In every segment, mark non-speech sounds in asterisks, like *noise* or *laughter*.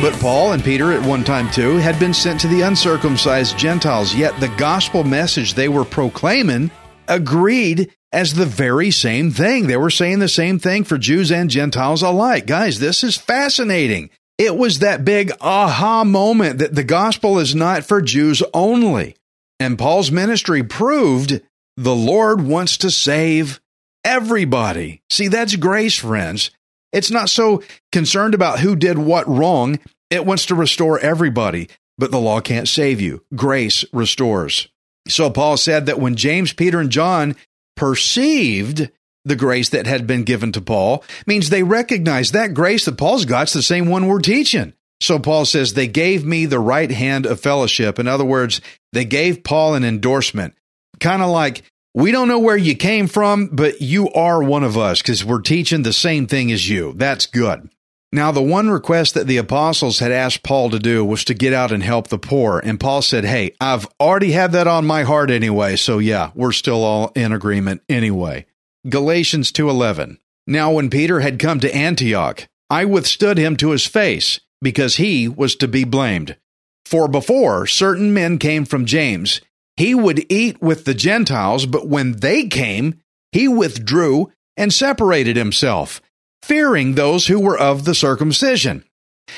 But Paul and Peter, at one time too, had been sent to the uncircumcised Gentiles, yet the gospel message they were proclaiming agreed as the very same thing. They were saying the same thing for Jews and Gentiles alike. Guys, this is fascinating. It was that big aha moment that the gospel is not for Jews only. And Paul's ministry proved the Lord wants to save everybody. See, that's grace, friends. It's not so concerned about who did what wrong. It wants to restore everybody, but the law can't save you. Grace restores. So Paul said that when James, Peter, and John perceived the grace that had been given to Paul, means they recognized that grace that Paul's got's the same one we're teaching. So Paul says, they gave me the right hand of fellowship. In other words, they gave Paul an endorsement, kind of like, we don't know where you came from, but you are one of us because we're teaching the same thing as you. That's good. Now, the one request that the apostles had asked Paul to do was to get out and help the poor. And Paul said, Hey, I've already had that on my heart anyway. So yeah, we're still all in agreement anyway. Galatians 2:11. Now when Peter had come to Antioch, I withstood him to his face because he was to be blamed. For before certain men came from James, he would eat with the Gentiles, but when they came, he withdrew and separated himself, fearing those who were of the circumcision.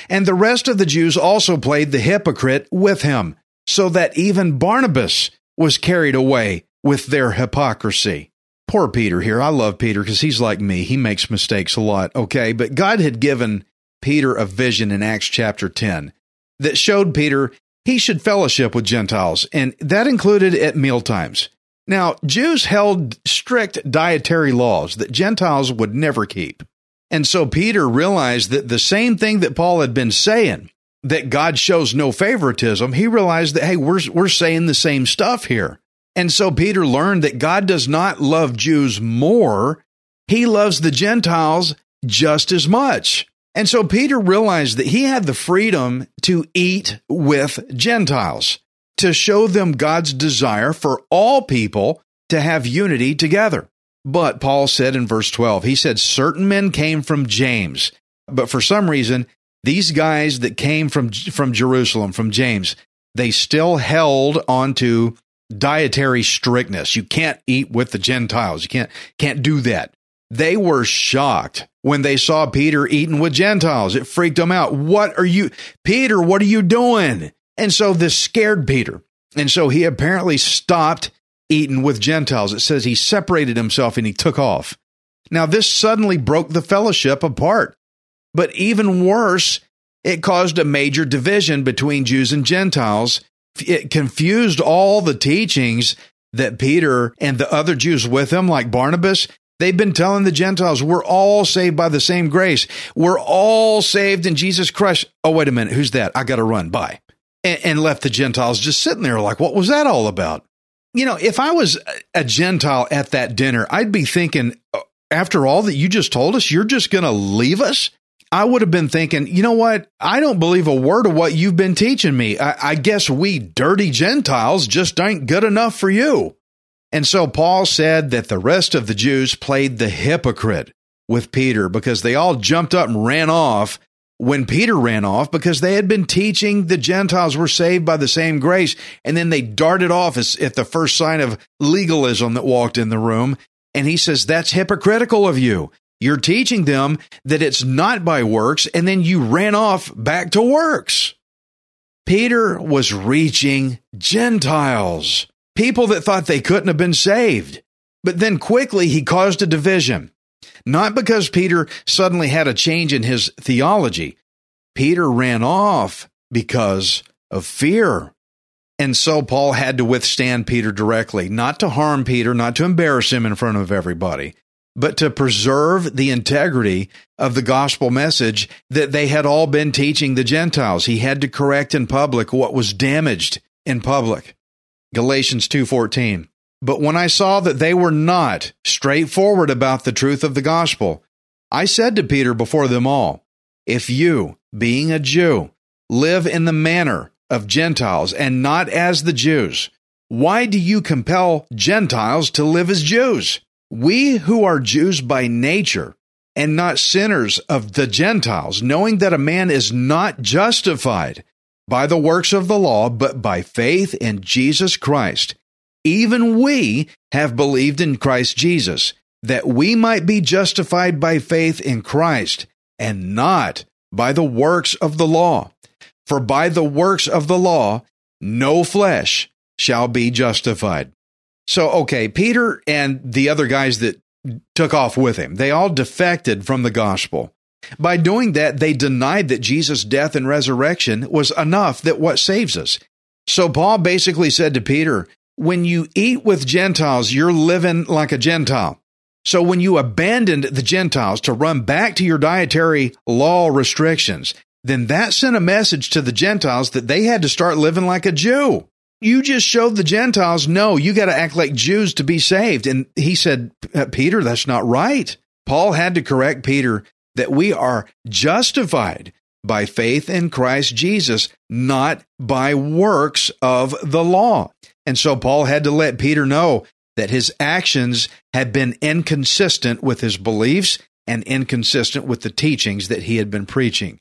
And the rest of the Jews also played the hypocrite with him, so that even Barnabas was carried away with their hypocrisy. Poor Peter here. I love Peter because he's like me. He makes mistakes a lot, okay? But God had given Peter a vision in Acts chapter 10 that showed Peter he should fellowship with Gentiles, and that included at mealtimes. Now, Jews held strict dietary laws that Gentiles would never keep. And so Peter realized that the same thing that Paul had been saying, that God shows no favoritism, he realized that, hey, we're, we're saying the same stuff here. And so Peter learned that God does not love Jews more, he loves the Gentiles just as much. And so Peter realized that he had the freedom to eat with Gentiles, to show them God's desire for all people to have unity together. But Paul said in verse 12, he said, certain men came from James, but for some reason, these guys that came from, from Jerusalem, from James, they still held onto dietary strictness. You can't eat with the Gentiles. You can't, can't do that. They were shocked when they saw Peter eating with Gentiles. It freaked them out. What are you, Peter, what are you doing? And so this scared Peter. And so he apparently stopped eating with Gentiles. It says he separated himself and he took off. Now, this suddenly broke the fellowship apart. But even worse, it caused a major division between Jews and Gentiles. It confused all the teachings that Peter and the other Jews with him, like Barnabas, they've been telling the Gentiles, we're all saved by the same grace. We're all saved in Jesus Christ. Oh, wait a minute. Who's that? I got to run. Bye. And left the Gentiles just sitting there like, what was that all about? You know, if I was a Gentile at that dinner, I'd be thinking, oh, after all that you just told us, you're just going to leave us? I would have been thinking, you know what? I don't believe a word of what you've been teaching me. I, I, guess we dirty Gentiles just ain't good enough for you. And so Paul said that the rest of the Jews played the hypocrite with Peter because they all jumped up and ran off when Peter ran off because they had been teaching the Gentiles were saved by the same grace. And then they darted off as, at the first sign of legalism that walked in the room. And he says, that's hypocritical of you. You're teaching them that it's not by works, and then you ran off back to works. Peter was reaching Gentiles, people that thought they couldn't have been saved. But then quickly he caused a division. Not because Peter suddenly had a change in his theology. Peter ran off because of fear. And so Paul had to withstand Peter directly, not to harm Peter, not to embarrass him in front of everybody, but to preserve the integrity of the gospel message that they had all been teaching the Gentiles. He had to correct in public what was damaged in public. Galatians 2:14. But when I saw that they were not straightforward about the truth of the gospel, I said to Peter before them all, if you, being a Jew, live in the manner of Gentiles and not as the Jews, why do you compel Gentiles to live as Jews? We who are Jews by nature and not sinners of the Gentiles, knowing that a man is not justified by the works of the law, but by faith in Jesus Christ. Even we have believed in Christ Jesus, that we might be justified by faith in Christ and not by the works of the law. For by the works of the law, no flesh shall be justified. So, okay, Peter and the other guys that took off with him, they all defected from the gospel. By doing that, they denied that Jesus' death and resurrection was enough that what saves us. So Paul basically said to Peter, when you eat with Gentiles, you're living like a Gentile. So when you abandoned the Gentiles to run back to your dietary law restrictions, then that sent a message to the Gentiles that they had to start living like a Jew. You just showed the Gentiles, no, you got to act like Jews to be saved. And he said, uh, Peter, that's not right. Paul had to correct Peter that we are justified by faith in Christ Jesus, not by works of the law. And so Paul had to let Peter know that his actions had been inconsistent with his beliefs and inconsistent with the teachings that he had been preaching.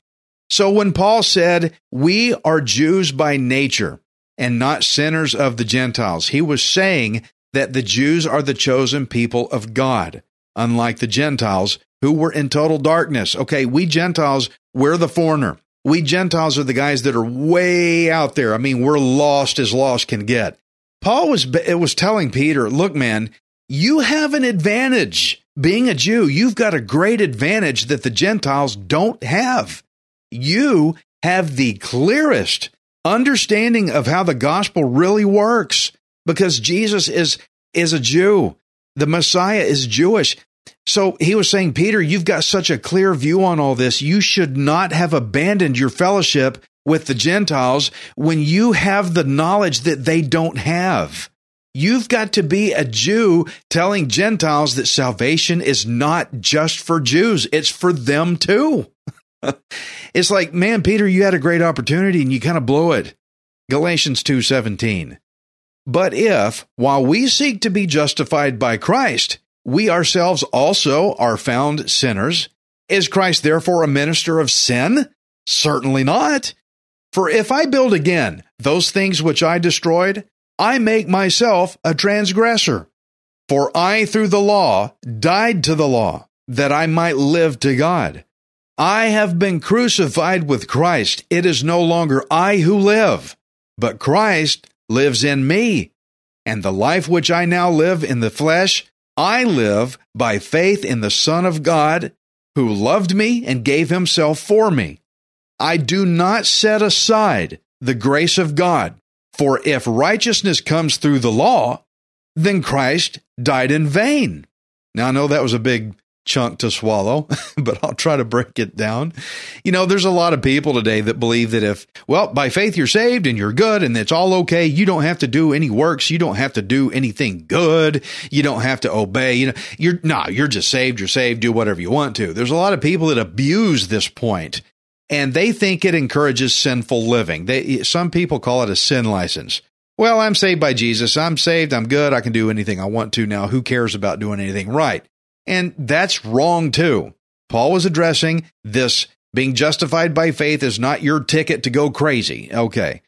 So when Paul said, We are Jews by nature and not sinners of the Gentiles, he was saying that the Jews are the chosen people of God, unlike the Gentiles who were in total darkness. Okay, we Gentiles, we're the foreigner. We Gentiles are the guys that are way out there. I mean, we're lost as lost can get. Paul was it was telling Peter, "Look, man, you have an advantage. Being a Jew, you've got a great advantage that the Gentiles don't have. You have the clearest understanding of how the gospel really works because Jesus is is a Jew. The Messiah is Jewish. So he was saying, Peter, you've got such a clear view on all this. You should not have abandoned your fellowship with the Gentiles when you have the knowledge that they don't have. You've got to be a Jew telling Gentiles that salvation is not just for Jews, it's for them too. *laughs* it's like, man, Peter, you had a great opportunity and you kind of blew it. Galatians 2:17. But if while we seek to be justified by Christ, we ourselves also are found sinners, is Christ therefore a minister of sin? Certainly not. For if I build again those things which I destroyed, I make myself a transgressor. For I, through the law, died to the law, that I might live to God. I have been crucified with Christ. It is no longer I who live, but Christ lives in me. And the life which I now live in the flesh, I live by faith in the Son of God, who loved me and gave himself for me. I do not set aside the grace of God, for if righteousness comes through the law, then Christ died in vain. Now, I know that was a big chunk to swallow, *laughs* but I'll try to break it down. You know, there's a lot of people today that believe that if, well, by faith you're saved and you're good and it's all okay, you don't have to do any works, you don't have to do anything good, you don't have to obey. You know, you're no, you're just saved, you're saved, do whatever you want to. There's a lot of people that abuse this point and they think it encourages sinful living. They some people call it a sin license. Well, I'm saved by Jesus. I'm saved. I'm good. I can do anything I want to now. Who cares about doing anything right? And that's wrong too. Paul was addressing this being justified by faith is not your ticket to go crazy. Okay.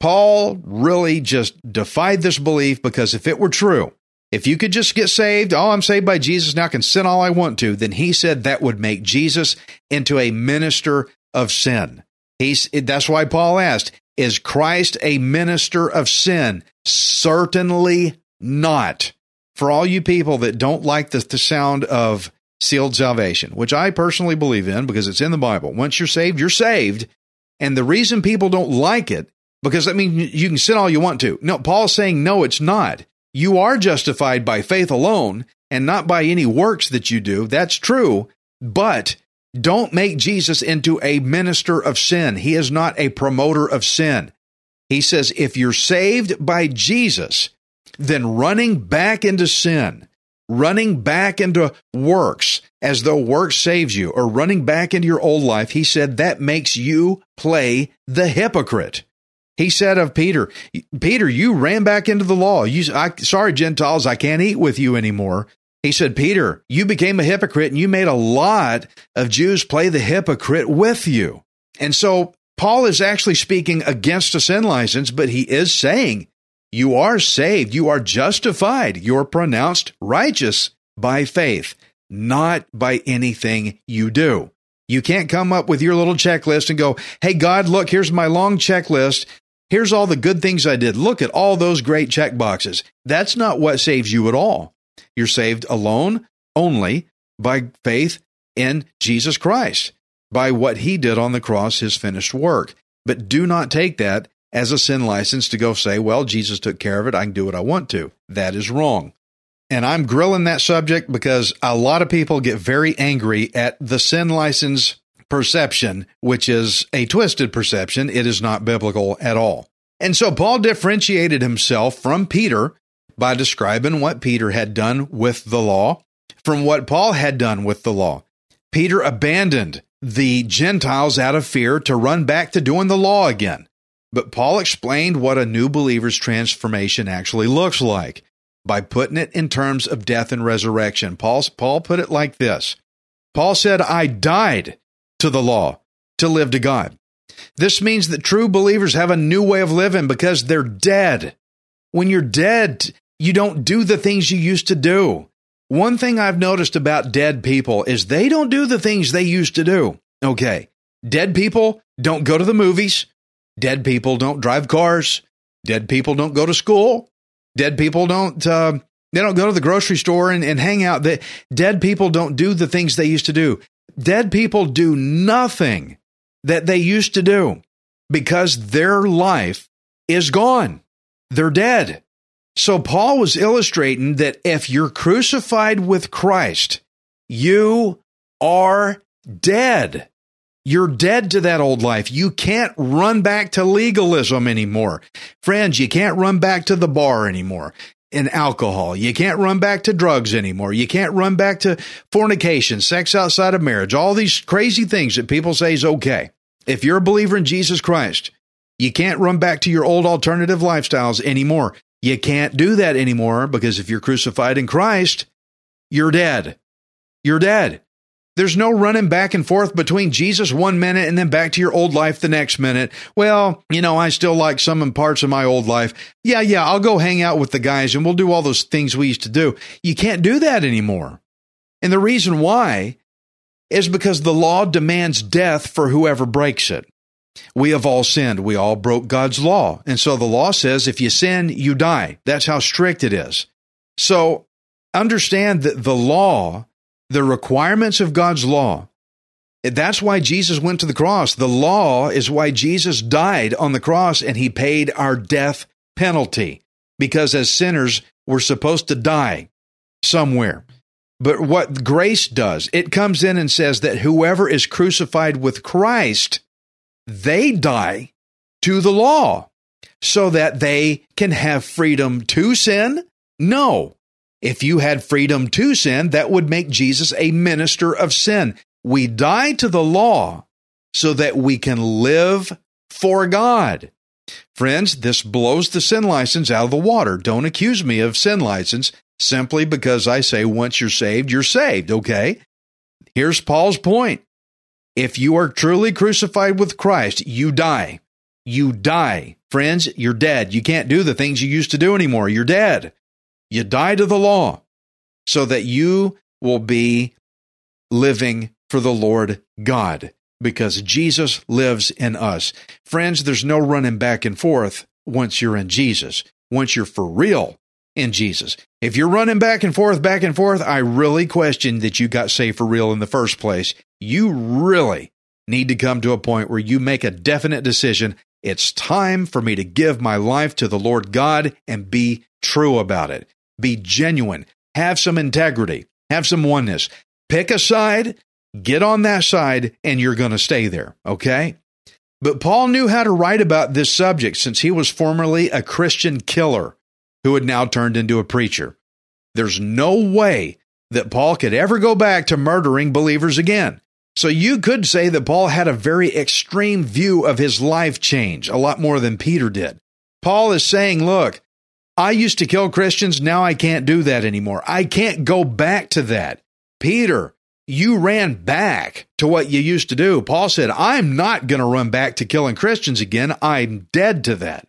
Paul really just defied this belief because if it were true, if you could just get saved, oh, I'm saved by Jesus, now I can sin all I want to, then he said that would make Jesus into a minister of sin. He's, that's why Paul asked, is Christ a minister of sin? Certainly not. For all you people that don't like the, the sound of sealed salvation, which I personally believe in because it's in the Bible. Once you're saved, you're saved. And the reason people don't like it, because I mean, you can sin all you want to. No, Paul's saying, no, it's not. You are justified by faith alone and not by any works that you do. That's true. But don't make Jesus into a minister of sin. He is not a promoter of sin. He says, if you're saved by Jesus, then running back into sin, running back into works as though work saves you, or running back into your old life, he said that makes you play the hypocrite. He said of Peter, Peter, you ran back into the law. You, I, sorry, Gentiles, I can't eat with you anymore. He said, Peter, you became a hypocrite and you made a lot of Jews play the hypocrite with you. And so Paul is actually speaking against a sin license, but he is saying you are saved. You are justified. You're pronounced righteous by faith, not by anything you do. You can't come up with your little checklist and go, Hey, God, look, here's my long checklist. Here's all the good things I did. Look at all those great check boxes. That's not what saves you at all. You're saved alone, only by faith in Jesus Christ, by what he did on the cross, his finished work. But do not take that as a sin license to go say, well, Jesus took care of it. I can do what I want to. That is wrong. And I'm grilling that subject because a lot of people get very angry at the sin license perception, which is a twisted perception. It is not biblical at all. And so Paul differentiated himself from Peter by describing what Peter had done with the law from what Paul had done with the law. Peter abandoned the Gentiles out of fear to run back to doing the law again. But Paul explained what a new believer's transformation actually looks like by putting it in terms of death and resurrection. Paul, Paul put it like this Paul said, I died to the law to live to God. This means that true believers have a new way of living because they're dead. When you're dead, you don't do the things you used to do. One thing I've noticed about dead people is they don't do the things they used to do. Okay. Dead people don't go to the movies. Dead people don't drive cars. Dead people don't go to school. Dead people don't uh, they don't go to the grocery store and, and hang out. The, dead people don't do the things they used to do. Dead people do nothing that they used to do because their life is gone. They're dead. So Paul was illustrating that if you're crucified with Christ, you are dead. You're dead to that old life. You can't run back to legalism anymore. Friends, you can't run back to the bar anymore and alcohol. You can't run back to drugs anymore. You can't run back to fornication, sex outside of marriage, all these crazy things that people say is okay. If you're a believer in Jesus Christ, you can't run back to your old alternative lifestyles anymore. You can't do that anymore because if you're crucified in Christ, you're dead. You're dead. There's no running back and forth between Jesus one minute and then back to your old life the next minute. Well, you know, I still like some parts of my old life. Yeah, yeah, I'll go hang out with the guys and we'll do all those things we used to do. You can't do that anymore. And the reason why is because the law demands death for whoever breaks it. We have all sinned. We all broke God's law. And so the law says if you sin, you die. That's how strict it is. So understand that the law the requirements of God's law. That's why Jesus went to the cross. The law is why Jesus died on the cross and he paid our death penalty because as sinners, we're supposed to die somewhere. But what grace does, it comes in and says that whoever is crucified with Christ, they die to the law so that they can have freedom to sin? No, if you had freedom to sin, that would make Jesus a minister of sin. We die to the law so that we can live for God. Friends, this blows the sin license out of the water. Don't accuse me of sin license simply because I say once you're saved, you're saved, okay? Here's Paul's point. If you are truly crucified with Christ, you die. You die. Friends, you're dead. You can't do the things you used to do anymore. You're dead. You die to the law so that you will be living for the Lord God because Jesus lives in us. Friends, there's no running back and forth once you're in Jesus. Once you're for real, in Jesus. If you're running back and forth, back and forth, I really question that you got saved for real in the first place. You really need to come to a point where you make a definite decision. It's time for me to give my life to the Lord God and be true about it. Be genuine. Have some integrity. Have some oneness. Pick a side, get on that side, and you're going to stay there. Okay? But Paul knew how to write about this subject since he was formerly a Christian killer who had now turned into a preacher. There's no way that Paul could ever go back to murdering believers again. So you could say that Paul had a very extreme view of his life change, a lot more than Peter did. Paul is saying, look, I used to kill Christians. Now I can't do that anymore. I can't go back to that. Peter, you ran back to what you used to do. Paul said, I'm not going to run back to killing Christians again. I'm dead to that.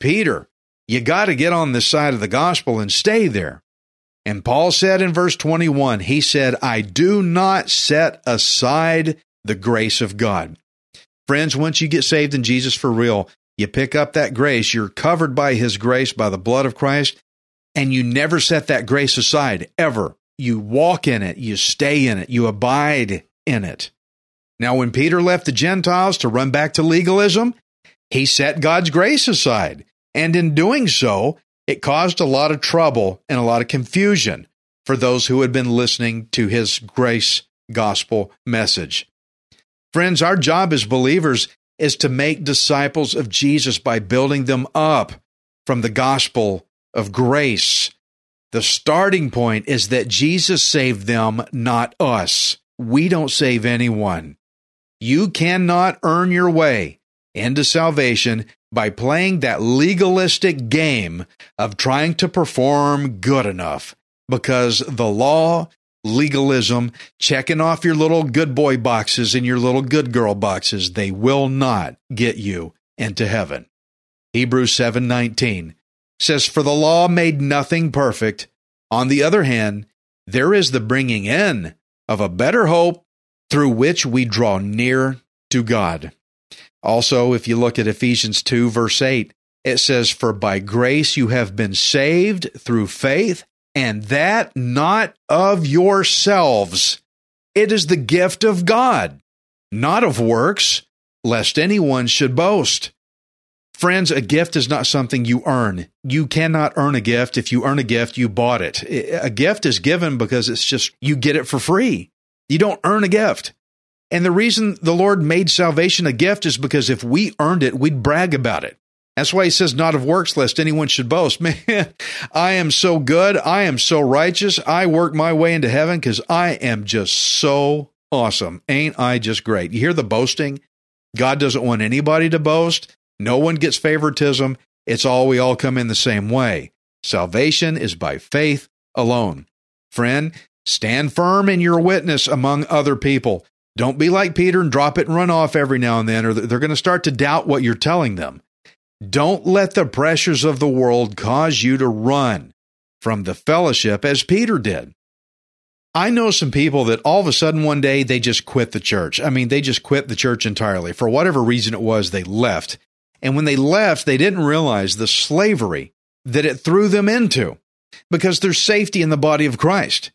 Peter, you got to get on this side of the gospel and stay there. And Paul said in verse 21, he said, I do not set aside the grace of God. Friends, once you get saved in Jesus for real, you pick up that grace, you're covered by his grace, by the blood of Christ, and you never set that grace aside, ever. You walk in it, you stay in it, you abide in it. Now, when Peter left the Gentiles to run back to legalism, he set God's grace aside. And in doing so, it caused a lot of trouble and a lot of confusion for those who had been listening to his grace gospel message. Friends, our job as believers is to make disciples of Jesus by building them up from the gospel of grace. The starting point is that Jesus saved them, not us. We don't save anyone. You cannot earn your way into salvation by playing that legalistic game of trying to perform good enough because the law, legalism, checking off your little good boy boxes and your little good girl boxes, they will not get you into heaven. Hebrews 7:19 says for the law made nothing perfect. On the other hand, there is the bringing in of a better hope through which we draw near to God. Also, if you look at Ephesians 2, verse 8, it says, For by grace you have been saved through faith, and that not of yourselves. It is the gift of God, not of works, lest anyone should boast. Friends, a gift is not something you earn. You cannot earn a gift. If you earn a gift, you bought it. A gift is given because it's just, you get it for free. You don't earn a gift. And the reason the Lord made salvation a gift is because if we earned it, we'd brag about it. That's why he says, not of works, lest anyone should boast. *laughs* Man, I am so good. I am so righteous. I work my way into heaven because I am just so awesome. Ain't I just great? You hear the boasting? God doesn't want anybody to boast. No one gets favoritism. It's all we all come in the same way. Salvation is by faith alone. Friend, stand firm in your witness among other people. Don't be like Peter and drop it and run off every now and then, or they're going to start to doubt what you're telling them. Don't let the pressures of the world cause you to run from the fellowship as Peter did. I know some people that all of a sudden one day they just quit the church. I mean, they just quit the church entirely. For whatever reason it was, they left. And when they left, they didn't realize the slavery that it threw them into because there's safety in the body of Christ.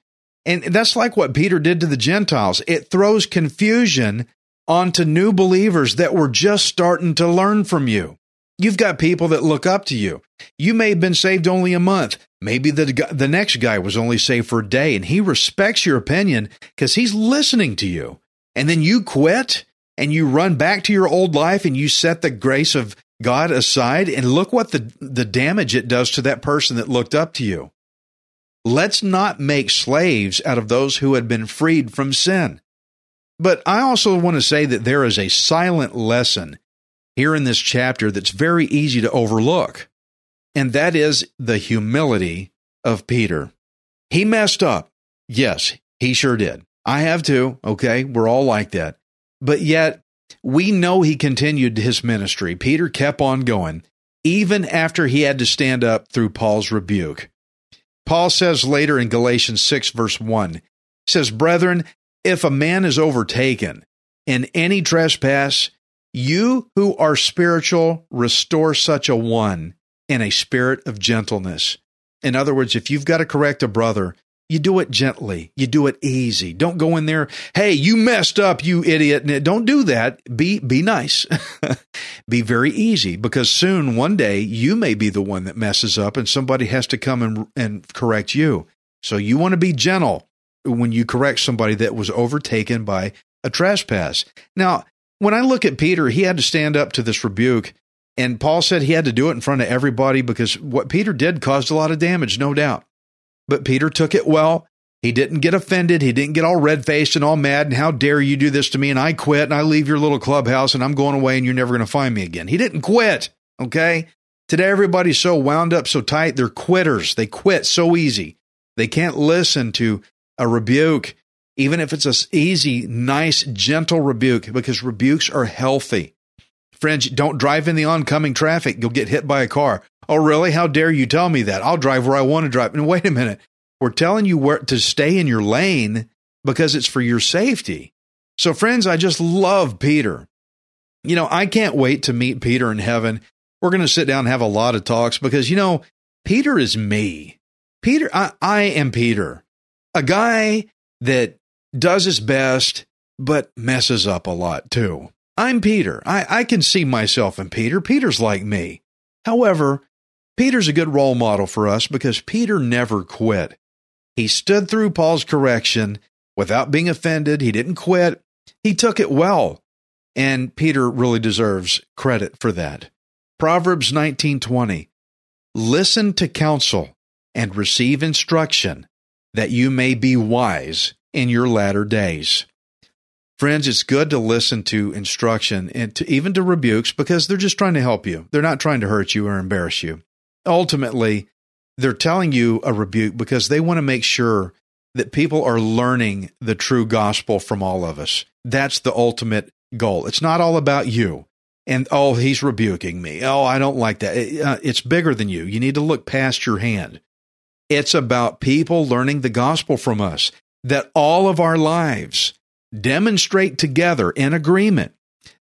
And that's like what Peter did to the Gentiles. It throws confusion onto new believers that were just starting to learn from you. You've got people that look up to you. You may have been saved only a month. Maybe the, the next guy was only saved for a day and he respects your opinion because he's listening to you. And then you quit and you run back to your old life and you set the grace of God aside and look what the, the damage it does to that person that looked up to you. Let's not make slaves out of those who had been freed from sin. But I also want to say that there is a silent lesson here in this chapter that's very easy to overlook, and that is the humility of Peter. He messed up. Yes, he sure did. I have too. Okay. We're all like that. But yet, we know he continued his ministry. Peter kept on going, even after he had to stand up through Paul's rebuke. Paul says later in Galatians 6, verse 1, says, Brethren, if a man is overtaken in any trespass, you who are spiritual, restore such a one in a spirit of gentleness. In other words, if you've got to correct a brother, you do it gently. You do it easy. Don't go in there, hey, you messed up, you idiot. Don't do that. Be be nice. *laughs* be very easy because soon one day you may be the one that messes up and somebody has to come and, and correct you. So you want to be gentle when you correct somebody that was overtaken by a trespass. Now, when I look at Peter, he had to stand up to this rebuke. And Paul said he had to do it in front of everybody because what Peter did caused a lot of damage, no doubt. But Peter took it well. He didn't get offended. He didn't get all red faced and all mad. And how dare you do this to me? And I quit and I leave your little clubhouse and I'm going away and you're never going to find me again. He didn't quit. Okay. Today, everybody's so wound up, so tight. They're quitters. They quit so easy. They can't listen to a rebuke, even if it's a easy, nice, gentle rebuke, because rebukes are healthy. Friends, don't drive in the oncoming traffic. You'll get hit by a car. Oh, really? How dare you tell me that? I'll drive where I want to drive. And wait a minute. We're telling you where to stay in your lane because it's for your safety. So, friends, I just love Peter. You know, I can't wait to meet Peter in heaven. We're going to sit down and have a lot of talks because, you know, Peter is me. Peter, I, I am Peter, a guy that does his best, but messes up a lot too. I'm Peter. I, I can see myself in Peter. Peter's like me. However, Peter's a good role model for us because Peter never quit. He stood through Paul's correction without being offended. He didn't quit. He took it well. And Peter really deserves credit for that. Proverbs 19:20 Listen to counsel and receive instruction that you may be wise in your latter days. Friends, it's good to listen to instruction and to even to rebukes because they're just trying to help you. They're not trying to hurt you or embarrass you. Ultimately, they're telling you a rebuke because they want to make sure that people are learning the true gospel from all of us. That's the ultimate goal. It's not all about you. And oh, he's rebuking me. Oh, I don't like that. Uh, it's bigger than you. You need to look past your hand. It's about people learning the gospel from us, that all of our lives demonstrate together in agreement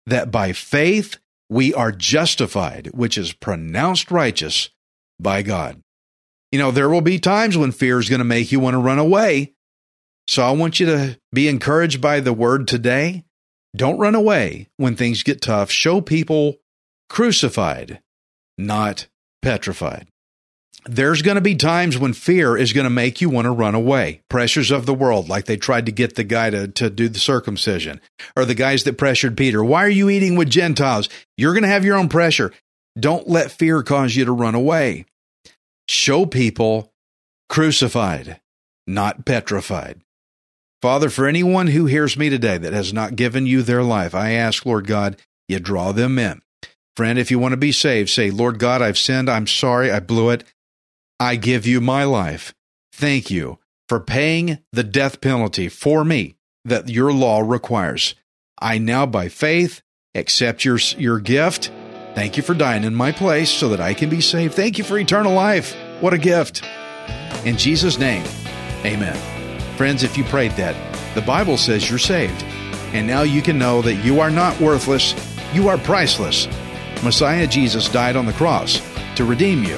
that by faith we are justified, which is pronounced righteous by God. You know, there will be times when fear is going to make you want to run away. So I want you to be encouraged by the word today. Don't run away when things get tough. Show people crucified, not petrified. There's going to be times when fear is going to make you want to run away. Pressures of the world, like they tried to get the guy to, to do the circumcision, or the guys that pressured Peter. Why are you eating with Gentiles? You're going to have your own pressure. Don't let fear cause you to run away. Show people crucified, not petrified. Father, for anyone who hears me today that has not given you their life, I ask, Lord God, you draw them in. Friend, if you want to be saved, say, Lord God, I've sinned. I'm sorry. I blew it. I give you my life. Thank you for paying the death penalty for me that your law requires. I now, by faith, accept your, your gift. Thank you for dying in my place so that I can be saved. Thank you for eternal life. What a gift. In Jesus' name, amen. Friends, if you prayed that, the Bible says you're saved. And now you can know that you are not worthless, you are priceless. Messiah Jesus died on the cross to redeem you.